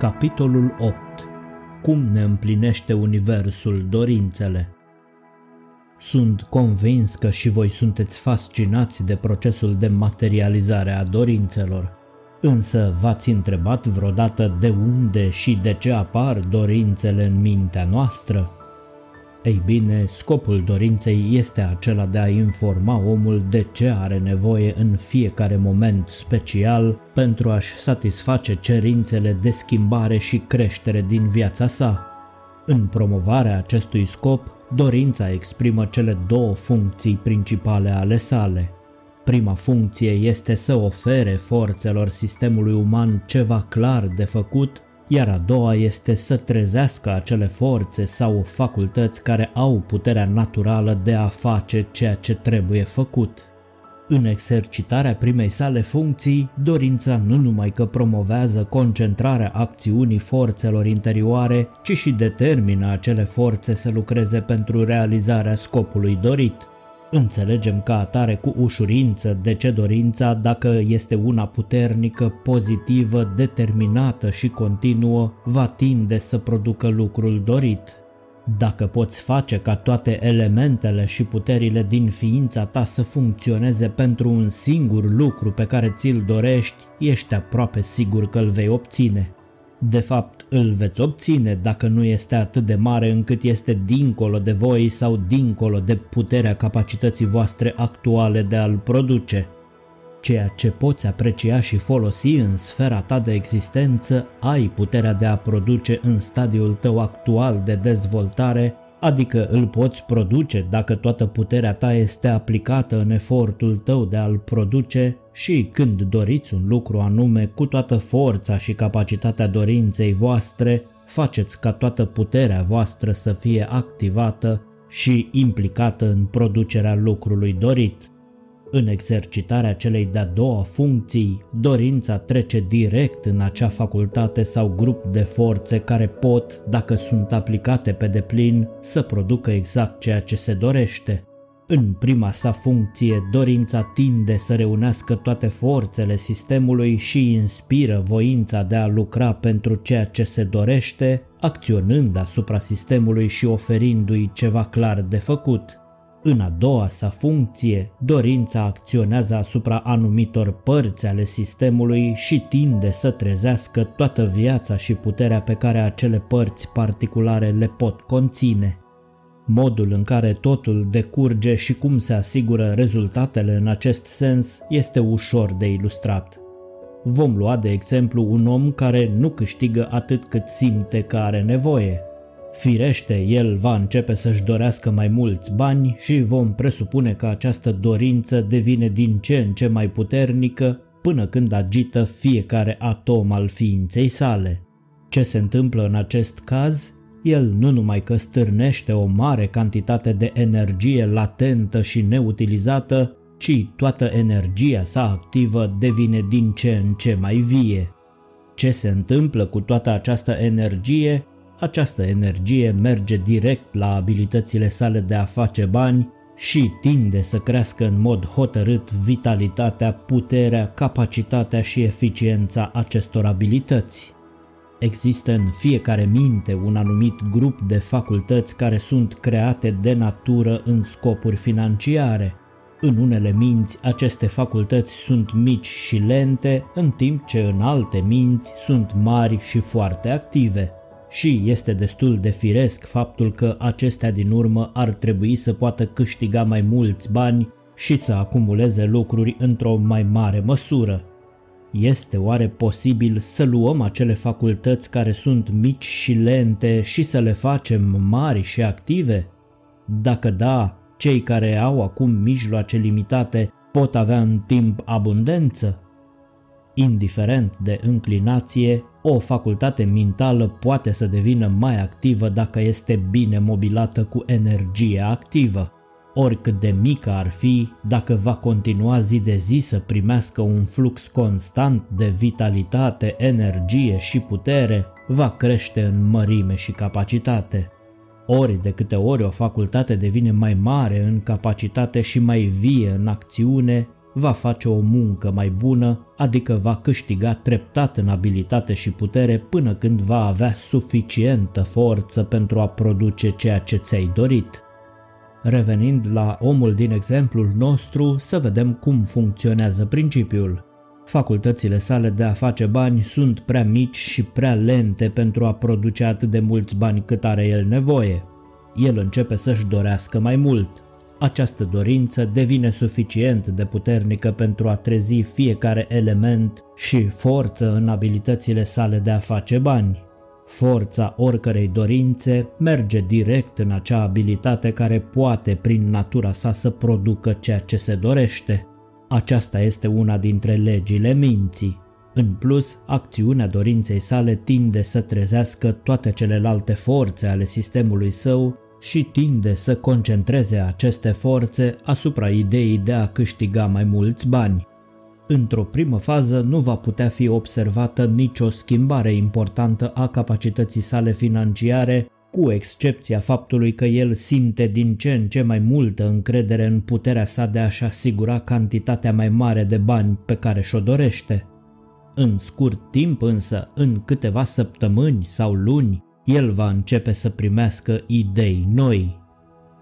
Capitolul 8. Cum ne împlinește Universul dorințele? Sunt convins că și voi sunteți fascinați de procesul de materializare a dorințelor. Însă v-ați întrebat vreodată de unde și de ce apar dorințele în mintea noastră? Ei bine, scopul dorinței este acela de a informa omul de ce are nevoie în fiecare moment special pentru a-și satisface cerințele de schimbare și creștere din viața sa. În promovarea acestui scop, dorința exprimă cele două funcții principale ale sale. Prima funcție este să ofere forțelor sistemului uman ceva clar de făcut iar a doua este să trezească acele forțe sau facultăți care au puterea naturală de a face ceea ce trebuie făcut. În exercitarea primei sale funcții, dorința nu numai că promovează concentrarea acțiunii forțelor interioare, ci și determină acele forțe să lucreze pentru realizarea scopului dorit. Înțelegem ca atare cu ușurință de ce dorința, dacă este una puternică, pozitivă, determinată și continuă, va tinde să producă lucrul dorit. Dacă poți face ca toate elementele și puterile din ființa ta să funcționeze pentru un singur lucru pe care ți-l dorești, ești aproape sigur că îl vei obține. De fapt, îl veți obține dacă nu este atât de mare încât este dincolo de voi sau dincolo de puterea capacității voastre actuale de a-l produce. Ceea ce poți aprecia și folosi în sfera ta de existență, ai puterea de a produce în stadiul tău actual de dezvoltare adică îl poți produce dacă toată puterea ta este aplicată în efortul tău de a-l produce și când doriți un lucru anume cu toată forța și capacitatea dorinței voastre, faceți ca toată puterea voastră să fie activată și implicată în producerea lucrului dorit. În exercitarea celei de-a doua funcții, dorința trece direct în acea facultate sau grup de forțe care pot, dacă sunt aplicate pe deplin, să producă exact ceea ce se dorește. În prima sa funcție, dorința tinde să reunească toate forțele sistemului și inspiră voința de a lucra pentru ceea ce se dorește, acționând asupra sistemului și oferindu-i ceva clar de făcut. În a doua sa funcție, dorința acționează asupra anumitor părți ale sistemului și tinde să trezească toată viața și puterea pe care acele părți particulare le pot conține. Modul în care totul decurge și cum se asigură rezultatele în acest sens este ușor de ilustrat. Vom lua de exemplu un om care nu câștigă atât cât simte că are nevoie – Firește, el va începe să-și dorească mai mulți bani și vom presupune că această dorință devine din ce în ce mai puternică până când agită fiecare atom al ființei sale. Ce se întâmplă în acest caz? El nu numai că stârnește o mare cantitate de energie latentă și neutilizată, ci toată energia sa activă devine din ce în ce mai vie. Ce se întâmplă cu toată această energie această energie merge direct la abilitățile sale de a face bani și tinde să crească în mod hotărât vitalitatea, puterea, capacitatea și eficiența acestor abilități. Există în fiecare minte un anumit grup de facultăți care sunt create de natură în scopuri financiare. În unele minți aceste facultăți sunt mici și lente, în timp ce în alte minți sunt mari și foarte active și este destul de firesc faptul că acestea din urmă ar trebui să poată câștiga mai mulți bani și să acumuleze lucruri într-o mai mare măsură. Este oare posibil să luăm acele facultăți care sunt mici și lente și să le facem mari și active? Dacă da, cei care au acum mijloace limitate pot avea în timp abundență? Indiferent de înclinație, o facultate mentală poate să devină mai activă dacă este bine mobilată cu energie activă. Oricât de mică ar fi, dacă va continua zi de zi să primească un flux constant de vitalitate, energie și putere, va crește în mărime și capacitate. Ori de câte ori o facultate devine mai mare în capacitate și mai vie în acțiune, va face o muncă mai bună, adică va câștiga treptat în abilitate și putere până când va avea suficientă forță pentru a produce ceea ce ți-ai dorit. Revenind la omul din exemplul nostru, să vedem cum funcționează principiul. Facultățile sale de a face bani sunt prea mici și prea lente pentru a produce atât de mulți bani cât are el nevoie. El începe să-și dorească mai mult. Această dorință devine suficient de puternică pentru a trezi fiecare element și forță în abilitățile sale de a face bani. Forța oricărei dorințe merge direct în acea abilitate care poate prin natura sa să producă ceea ce se dorește. Aceasta este una dintre legile minții. În plus, acțiunea dorinței sale tinde să trezească toate celelalte forțe ale sistemului său și tinde să concentreze aceste forțe asupra ideii de a câștiga mai mulți bani. Într-o primă fază nu va putea fi observată nicio schimbare importantă a capacității sale financiare, cu excepția faptului că el simte din ce în ce mai multă încredere în puterea sa de a-și asigura cantitatea mai mare de bani pe care și-o dorește. În scurt timp însă, în câteva săptămâni sau luni, el va începe să primească idei noi.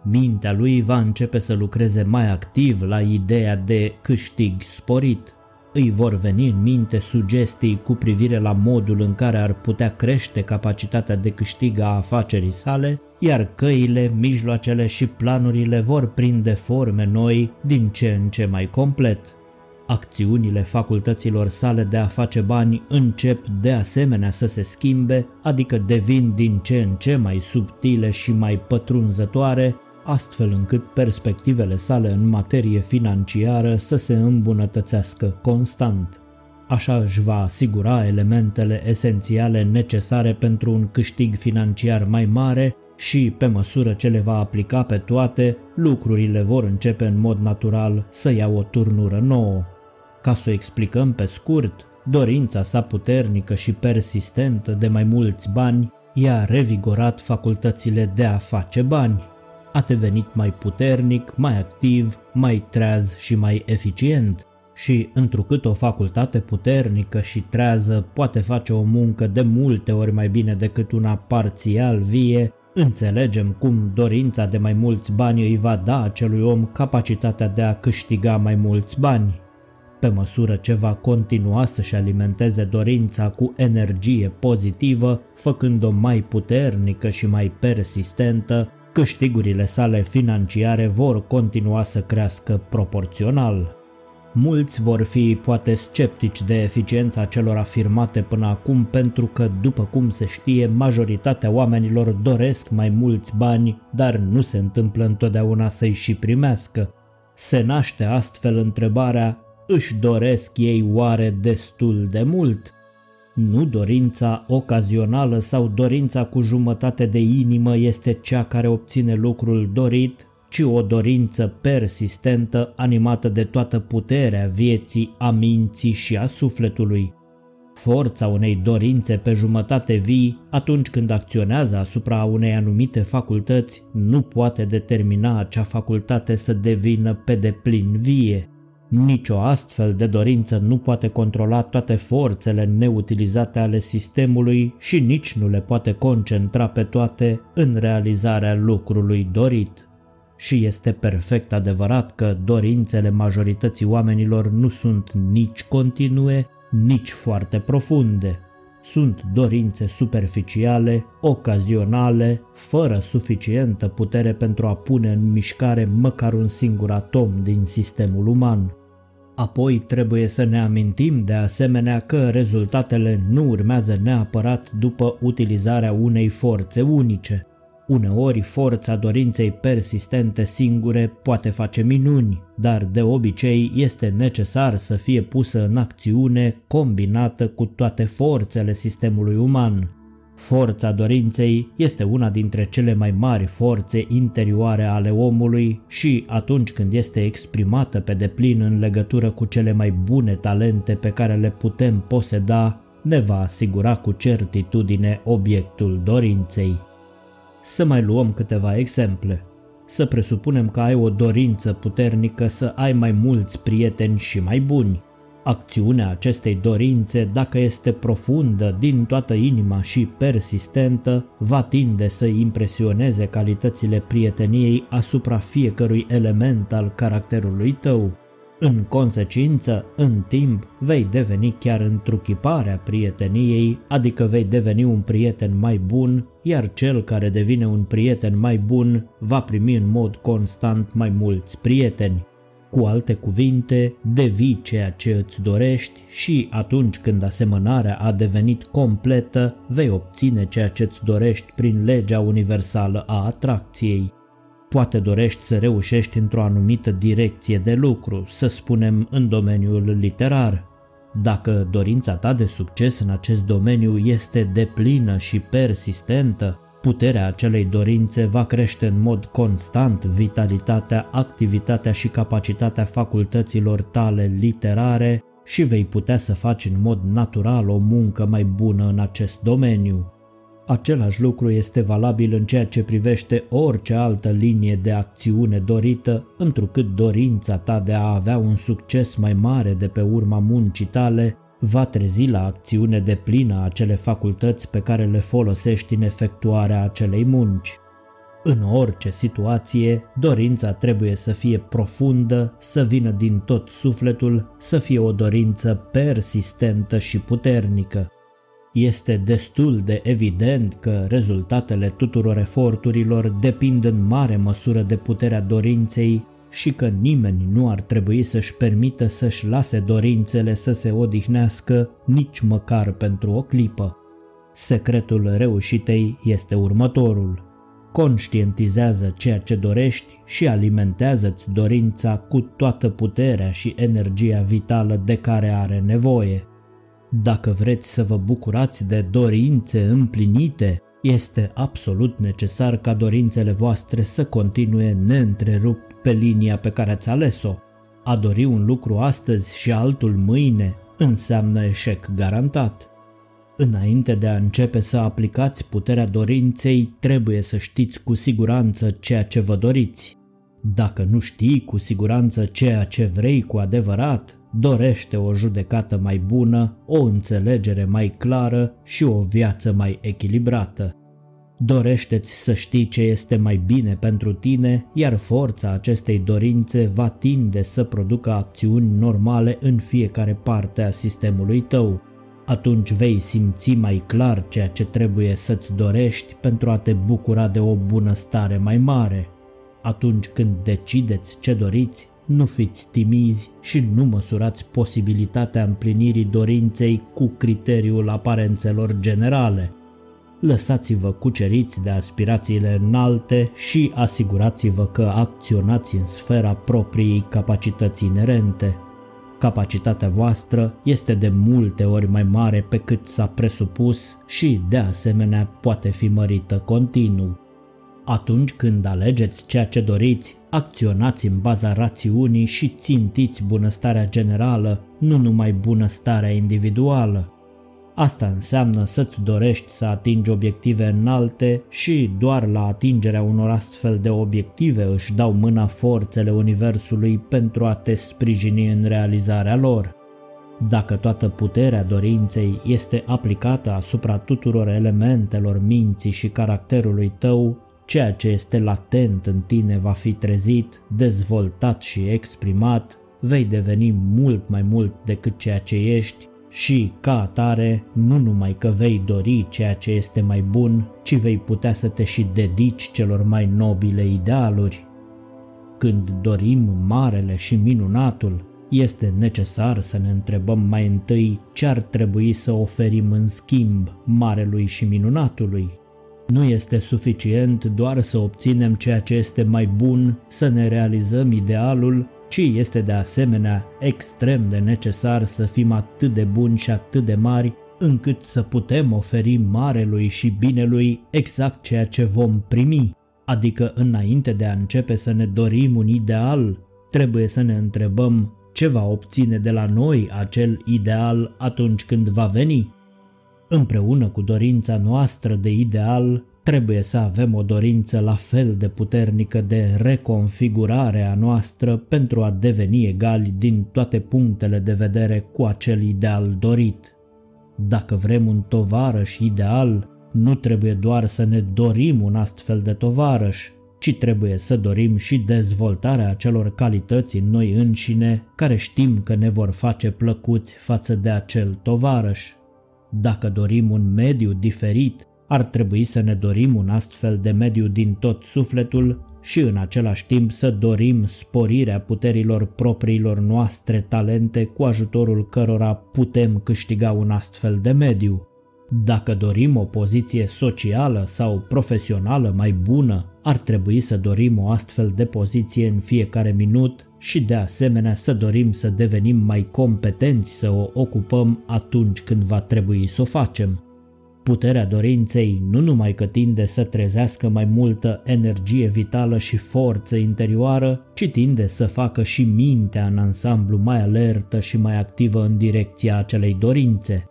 Mintea lui va începe să lucreze mai activ la ideea de câștig sporit îi vor veni în minte sugestii cu privire la modul în care ar putea crește capacitatea de câștig a afacerii sale, iar căile, mijloacele și planurile vor prinde forme noi din ce în ce mai complet. Acțiunile facultăților sale de a face bani încep de asemenea să se schimbe, adică devin din ce în ce mai subtile și mai pătrunzătoare, astfel încât perspectivele sale în materie financiară să se îmbunătățească constant. Așa își va asigura elementele esențiale necesare pentru un câștig financiar mai mare și, pe măsură ce le va aplica pe toate, lucrurile vor începe în mod natural să ia o turnură nouă. Ca să o explicăm pe scurt, dorința sa puternică și persistentă de mai mulți bani i-a revigorat facultățile de a face bani a devenit mai puternic, mai activ, mai treaz și mai eficient. Și, întrucât o facultate puternică și trează poate face o muncă de multe ori mai bine decât una parțial vie, înțelegem cum dorința de mai mulți bani îi va da acelui om capacitatea de a câștiga mai mulți bani. Pe măsură ce va continua să-și alimenteze dorința cu energie pozitivă, făcând-o mai puternică și mai persistentă, câștigurile sale financiare vor continua să crească proporțional. Mulți vor fi poate sceptici de eficiența celor afirmate până acum pentru că, după cum se știe, majoritatea oamenilor doresc mai mulți bani, dar nu se întâmplă întotdeauna să-i și primească. Se naște astfel întrebarea, își doresc ei oare destul de mult? Nu dorința ocazională sau dorința cu jumătate de inimă este cea care obține lucrul dorit, ci o dorință persistentă animată de toată puterea vieții, a minții și a sufletului. Forța unei dorințe pe jumătate vii, atunci când acționează asupra unei anumite facultăți, nu poate determina acea facultate să devină pe deplin vie. Nicio astfel de dorință nu poate controla toate forțele neutilizate ale sistemului și nici nu le poate concentra pe toate în realizarea lucrului dorit. Și este perfect adevărat că dorințele majorității oamenilor nu sunt nici continue, nici foarte profunde. Sunt dorințe superficiale, ocazionale, fără suficientă putere pentru a pune în mișcare măcar un singur atom din sistemul uman. Apoi trebuie să ne amintim de asemenea că rezultatele nu urmează neapărat după utilizarea unei forțe unice. Uneori forța dorinței persistente singure poate face minuni, dar de obicei este necesar să fie pusă în acțiune combinată cu toate forțele sistemului uman. Forța dorinței este una dintre cele mai mari forțe interioare ale omului și atunci când este exprimată pe deplin în legătură cu cele mai bune talente pe care le putem poseda, ne va asigura cu certitudine obiectul dorinței. Să mai luăm câteva exemple. să presupunem că ai o dorință puternică să ai mai mulți prieteni și mai buni. Acțiunea acestei dorințe, dacă este profundă, din toată inima și persistentă, va tinde să impresioneze calitățile prieteniei asupra fiecărui element al caracterului tău. În consecință, în timp, vei deveni chiar întruchiparea prieteniei, adică vei deveni un prieten mai bun, iar cel care devine un prieten mai bun va primi în mod constant mai mulți prieteni. Cu alte cuvinte, devii ceea ce îți dorești și atunci când asemănarea a devenit completă, vei obține ceea ce îți dorești prin legea universală a atracției. Poate dorești să reușești într-o anumită direcție de lucru, să spunem în domeniul literar. Dacă dorința ta de succes în acest domeniu este deplină și persistentă, puterea acelei dorințe va crește în mod constant vitalitatea, activitatea și capacitatea facultăților tale literare și vei putea să faci în mod natural o muncă mai bună în acest domeniu. Același lucru este valabil în ceea ce privește orice altă linie de acțiune dorită, întrucât dorința ta de a avea un succes mai mare de pe urma muncii tale va trezi la acțiune de plină acele facultăți pe care le folosești în efectuarea acelei munci. În orice situație, dorința trebuie să fie profundă, să vină din tot sufletul, să fie o dorință persistentă și puternică. Este destul de evident că rezultatele tuturor eforturilor depind în mare măsură de puterea dorinței și că nimeni nu ar trebui să-și permită să-și lase dorințele să se odihnească nici măcar pentru o clipă. Secretul reușitei este următorul. Conștientizează ceea ce dorești și alimentează-ți dorința cu toată puterea și energia vitală de care are nevoie. Dacă vreți să vă bucurați de dorințe împlinite, este absolut necesar ca dorințele voastre să continue neîntrerupt pe linia pe care ați ales-o. A dori un lucru astăzi și altul mâine înseamnă eșec garantat. Înainte de a începe să aplicați puterea dorinței, trebuie să știți cu siguranță ceea ce vă doriți. Dacă nu știi cu siguranță ceea ce vrei cu adevărat, dorește o judecată mai bună, o înțelegere mai clară și o viață mai echilibrată. Dorește-ți să știi ce este mai bine pentru tine, iar forța acestei dorințe va tinde să producă acțiuni normale în fiecare parte a sistemului tău. Atunci vei simți mai clar ceea ce trebuie să-ți dorești pentru a te bucura de o bunăstare mai mare. Atunci când decideți ce doriți, nu fiți timizi și nu măsurați posibilitatea împlinirii dorinței cu criteriul aparențelor generale. Lăsați-vă cuceriți de aspirațiile înalte și asigurați-vă că acționați în sfera propriei capacități inerente. Capacitatea voastră este de multe ori mai mare pe cât s-a presupus și, de asemenea, poate fi mărită continuu. Atunci când alegeți ceea ce doriți, acționați în baza rațiunii și țintiți bunăstarea generală, nu numai bunăstarea individuală. Asta înseamnă să-ți dorești să atingi obiective înalte și doar la atingerea unor astfel de obiective își dau mâna forțele Universului pentru a te sprijini în realizarea lor. Dacă toată puterea dorinței este aplicată asupra tuturor elementelor minții și caracterului tău, ceea ce este latent în tine va fi trezit, dezvoltat și exprimat, vei deveni mult mai mult decât ceea ce ești și, ca atare, nu numai că vei dori ceea ce este mai bun, ci vei putea să te și dedici celor mai nobile idealuri. Când dorim marele și minunatul, este necesar să ne întrebăm mai întâi ce ar trebui să oferim în schimb marelui și minunatului. Nu este suficient doar să obținem ceea ce este mai bun, să ne realizăm idealul, ci este de asemenea extrem de necesar să fim atât de buni și atât de mari încât să putem oferi marelui și binelui exact ceea ce vom primi. Adică înainte de a începe să ne dorim un ideal, trebuie să ne întrebăm ce va obține de la noi acel ideal atunci când va veni. Împreună cu dorința noastră de ideal, trebuie să avem o dorință la fel de puternică de reconfigurare a noastră pentru a deveni egali din toate punctele de vedere cu acel ideal dorit. Dacă vrem un tovarăș ideal, nu trebuie doar să ne dorim un astfel de tovarăș, ci trebuie să dorim și dezvoltarea acelor calități în noi înșine care știm că ne vor face plăcuți față de acel tovarăș. Dacă dorim un mediu diferit, ar trebui să ne dorim un astfel de mediu din tot sufletul și în același timp să dorim sporirea puterilor propriilor noastre talente cu ajutorul cărora putem câștiga un astfel de mediu. Dacă dorim o poziție socială sau profesională mai bună, ar trebui să dorim o astfel de poziție în fiecare minut și de asemenea să dorim să devenim mai competenți să o ocupăm atunci când va trebui să o facem. Puterea dorinței nu numai că tinde să trezească mai multă energie vitală și forță interioară, ci tinde să facă și mintea în ansamblu mai alertă și mai activă în direcția acelei dorințe.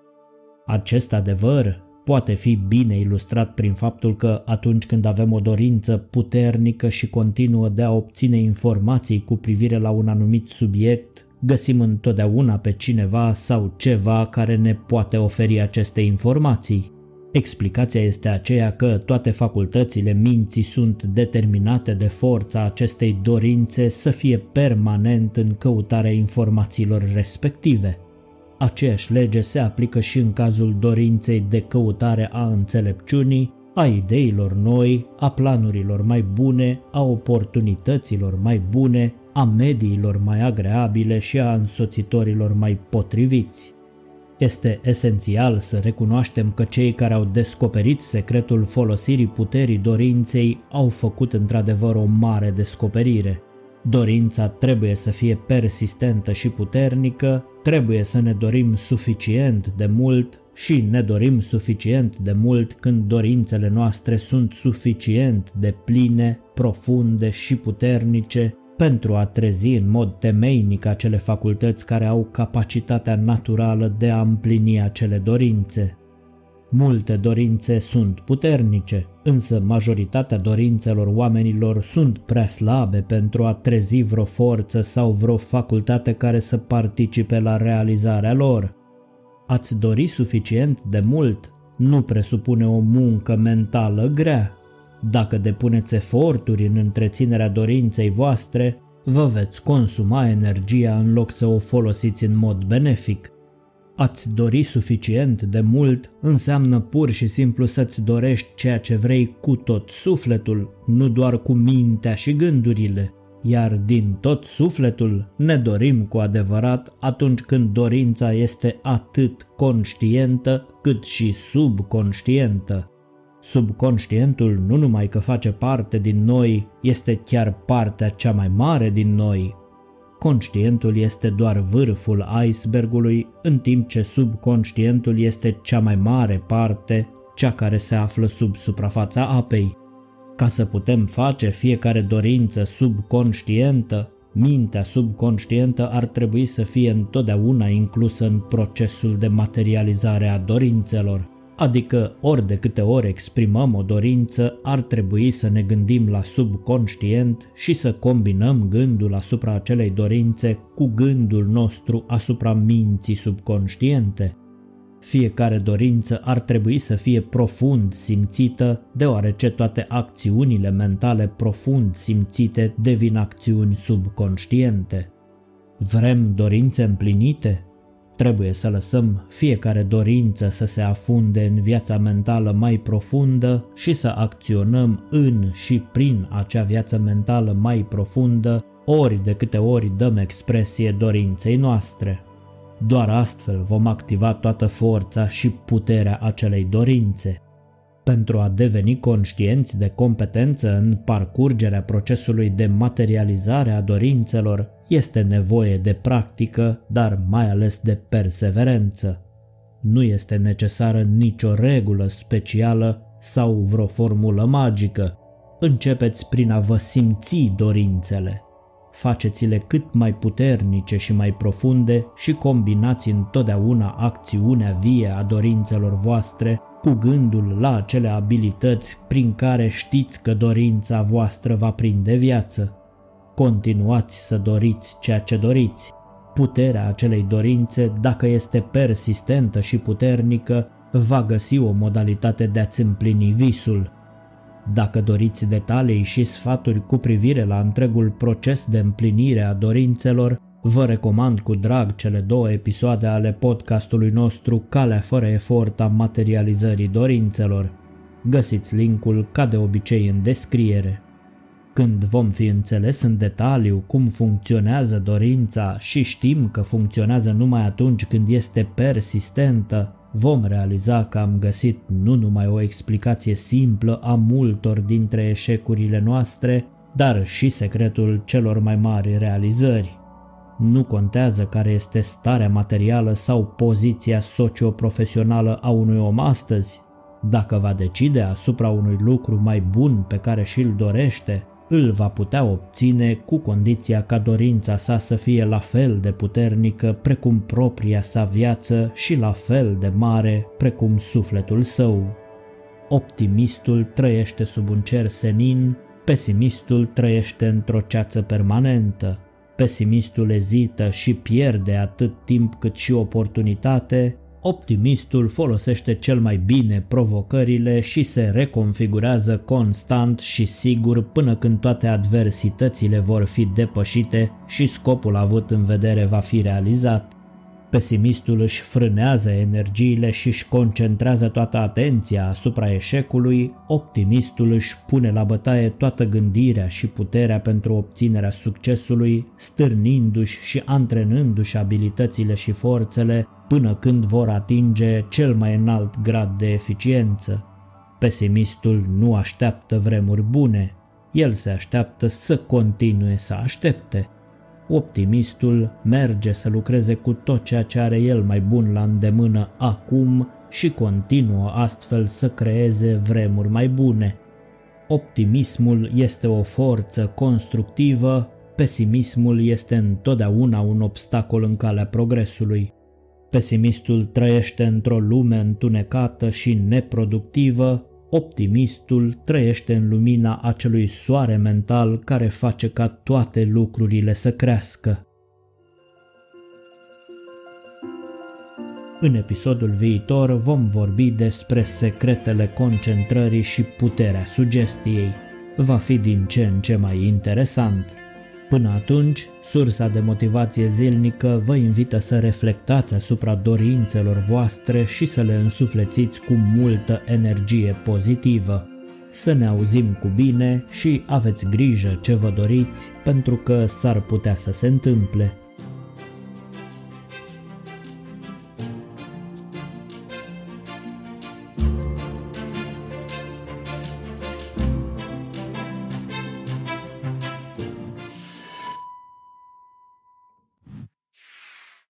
Acest adevăr poate fi bine ilustrat prin faptul că atunci când avem o dorință puternică și continuă de a obține informații cu privire la un anumit subiect, găsim întotdeauna pe cineva sau ceva care ne poate oferi aceste informații. Explicația este aceea că toate facultățile minții sunt determinate de forța acestei dorințe să fie permanent în căutarea informațiilor respective. Aceeași lege se aplică și în cazul dorinței de căutare a înțelepciunii, a ideilor noi, a planurilor mai bune, a oportunităților mai bune, a mediilor mai agreabile și a însoțitorilor mai potriviți. Este esențial să recunoaștem că cei care au descoperit secretul folosirii puterii dorinței au făcut într-adevăr o mare descoperire. Dorința trebuie să fie persistentă și puternică, trebuie să ne dorim suficient de mult și ne dorim suficient de mult când dorințele noastre sunt suficient de pline, profunde și puternice pentru a trezi în mod temeinic acele facultăți care au capacitatea naturală de a împlini acele dorințe. Multe dorințe sunt puternice, însă majoritatea dorințelor oamenilor sunt prea slabe pentru a trezi vreo forță sau vreo facultate care să participe la realizarea lor. Ați dori suficient de mult nu presupune o muncă mentală grea. Dacă depuneți eforturi în întreținerea dorinței voastre, vă veți consuma energia în loc să o folosiți în mod benefic. Ați dori suficient de mult înseamnă pur și simplu să-ți dorești ceea ce vrei cu tot sufletul, nu doar cu mintea și gândurile. Iar din tot sufletul ne dorim cu adevărat atunci când dorința este atât conștientă cât și subconștientă. Subconștientul nu numai că face parte din noi, este chiar partea cea mai mare din noi. Conștientul este doar vârful icebergului, în timp ce subconștientul este cea mai mare parte, cea care se află sub suprafața apei. Ca să putem face fiecare dorință subconștientă, mintea subconștientă ar trebui să fie întotdeauna inclusă în procesul de materializare a dorințelor adică ori de câte ori exprimăm o dorință, ar trebui să ne gândim la subconștient și să combinăm gândul asupra acelei dorințe cu gândul nostru asupra minții subconștiente. Fiecare dorință ar trebui să fie profund simțită, deoarece toate acțiunile mentale profund simțite devin acțiuni subconștiente. Vrem dorințe împlinite? Trebuie să lăsăm fiecare dorință să se afunde în viața mentală mai profundă și să acționăm în și prin acea viață mentală mai profundă, ori de câte ori dăm expresie dorinței noastre. Doar astfel vom activa toată forța și puterea acelei dorințe. Pentru a deveni conștienți de competență în parcurgerea procesului de materializare a dorințelor, este nevoie de practică, dar mai ales de perseverență. Nu este necesară nicio regulă specială sau vreo formulă magică. Începeți prin a vă simți dorințele. faceți-le cât mai puternice și mai profunde și combinați întotdeauna acțiunea vie a dorințelor voastre cu gândul la acele abilități prin care știți că dorința voastră va prinde viață. Continuați să doriți ceea ce doriți. Puterea acelei dorințe, dacă este persistentă și puternică, va găsi o modalitate de a-ți împlini visul. Dacă doriți detalii și sfaturi cu privire la întregul proces de împlinire a dorințelor, vă recomand cu drag cele două episoade ale podcastului nostru Calea fără efort a materializării dorințelor. Găsiți linkul ca de obicei în descriere. Când vom fi înțeles în detaliu cum funcționează dorința și știm că funcționează numai atunci când este persistentă, vom realiza că am găsit nu numai o explicație simplă a multor dintre eșecurile noastre, dar și secretul celor mai mari realizări. Nu contează care este starea materială sau poziția socioprofesională a unui om astăzi. Dacă va decide asupra unui lucru mai bun pe care și-l dorește, îl va putea obține cu condiția ca dorința sa să fie la fel de puternică precum propria sa viață și la fel de mare precum sufletul său. Optimistul trăiește sub un cer senin, pesimistul trăiește într-o ceață permanentă. Pesimistul ezită și pierde atât timp cât și oportunitate, optimistul folosește cel mai bine provocările și se reconfigurează constant și sigur până când toate adversitățile vor fi depășite și scopul avut în vedere va fi realizat. Pesimistul își frânează energiile și își concentrează toată atenția asupra eșecului, optimistul își pune la bătaie toată gândirea și puterea pentru obținerea succesului, stârnindu-și și antrenându-și abilitățile și forțele până când vor atinge cel mai înalt grad de eficiență. Pesimistul nu așteaptă vremuri bune, el se așteaptă să continue să aștepte. Optimistul merge să lucreze cu tot ceea ce are el mai bun la îndemână acum și continuă astfel să creeze vremuri mai bune. Optimismul este o forță constructivă, pesimismul este întotdeauna un obstacol în calea progresului. Pesimistul trăiește într-o lume întunecată și neproductivă, optimistul trăiește în lumina acelui soare mental care face ca toate lucrurile să crească. În episodul viitor vom vorbi despre secretele concentrării și puterea sugestiei. Va fi din ce în ce mai interesant. Până atunci, sursa de motivație zilnică vă invită să reflectați asupra dorințelor voastre și să le însuflețiți cu multă energie pozitivă. Să ne auzim cu bine și aveți grijă ce vă doriți, pentru că s-ar putea să se întâmple.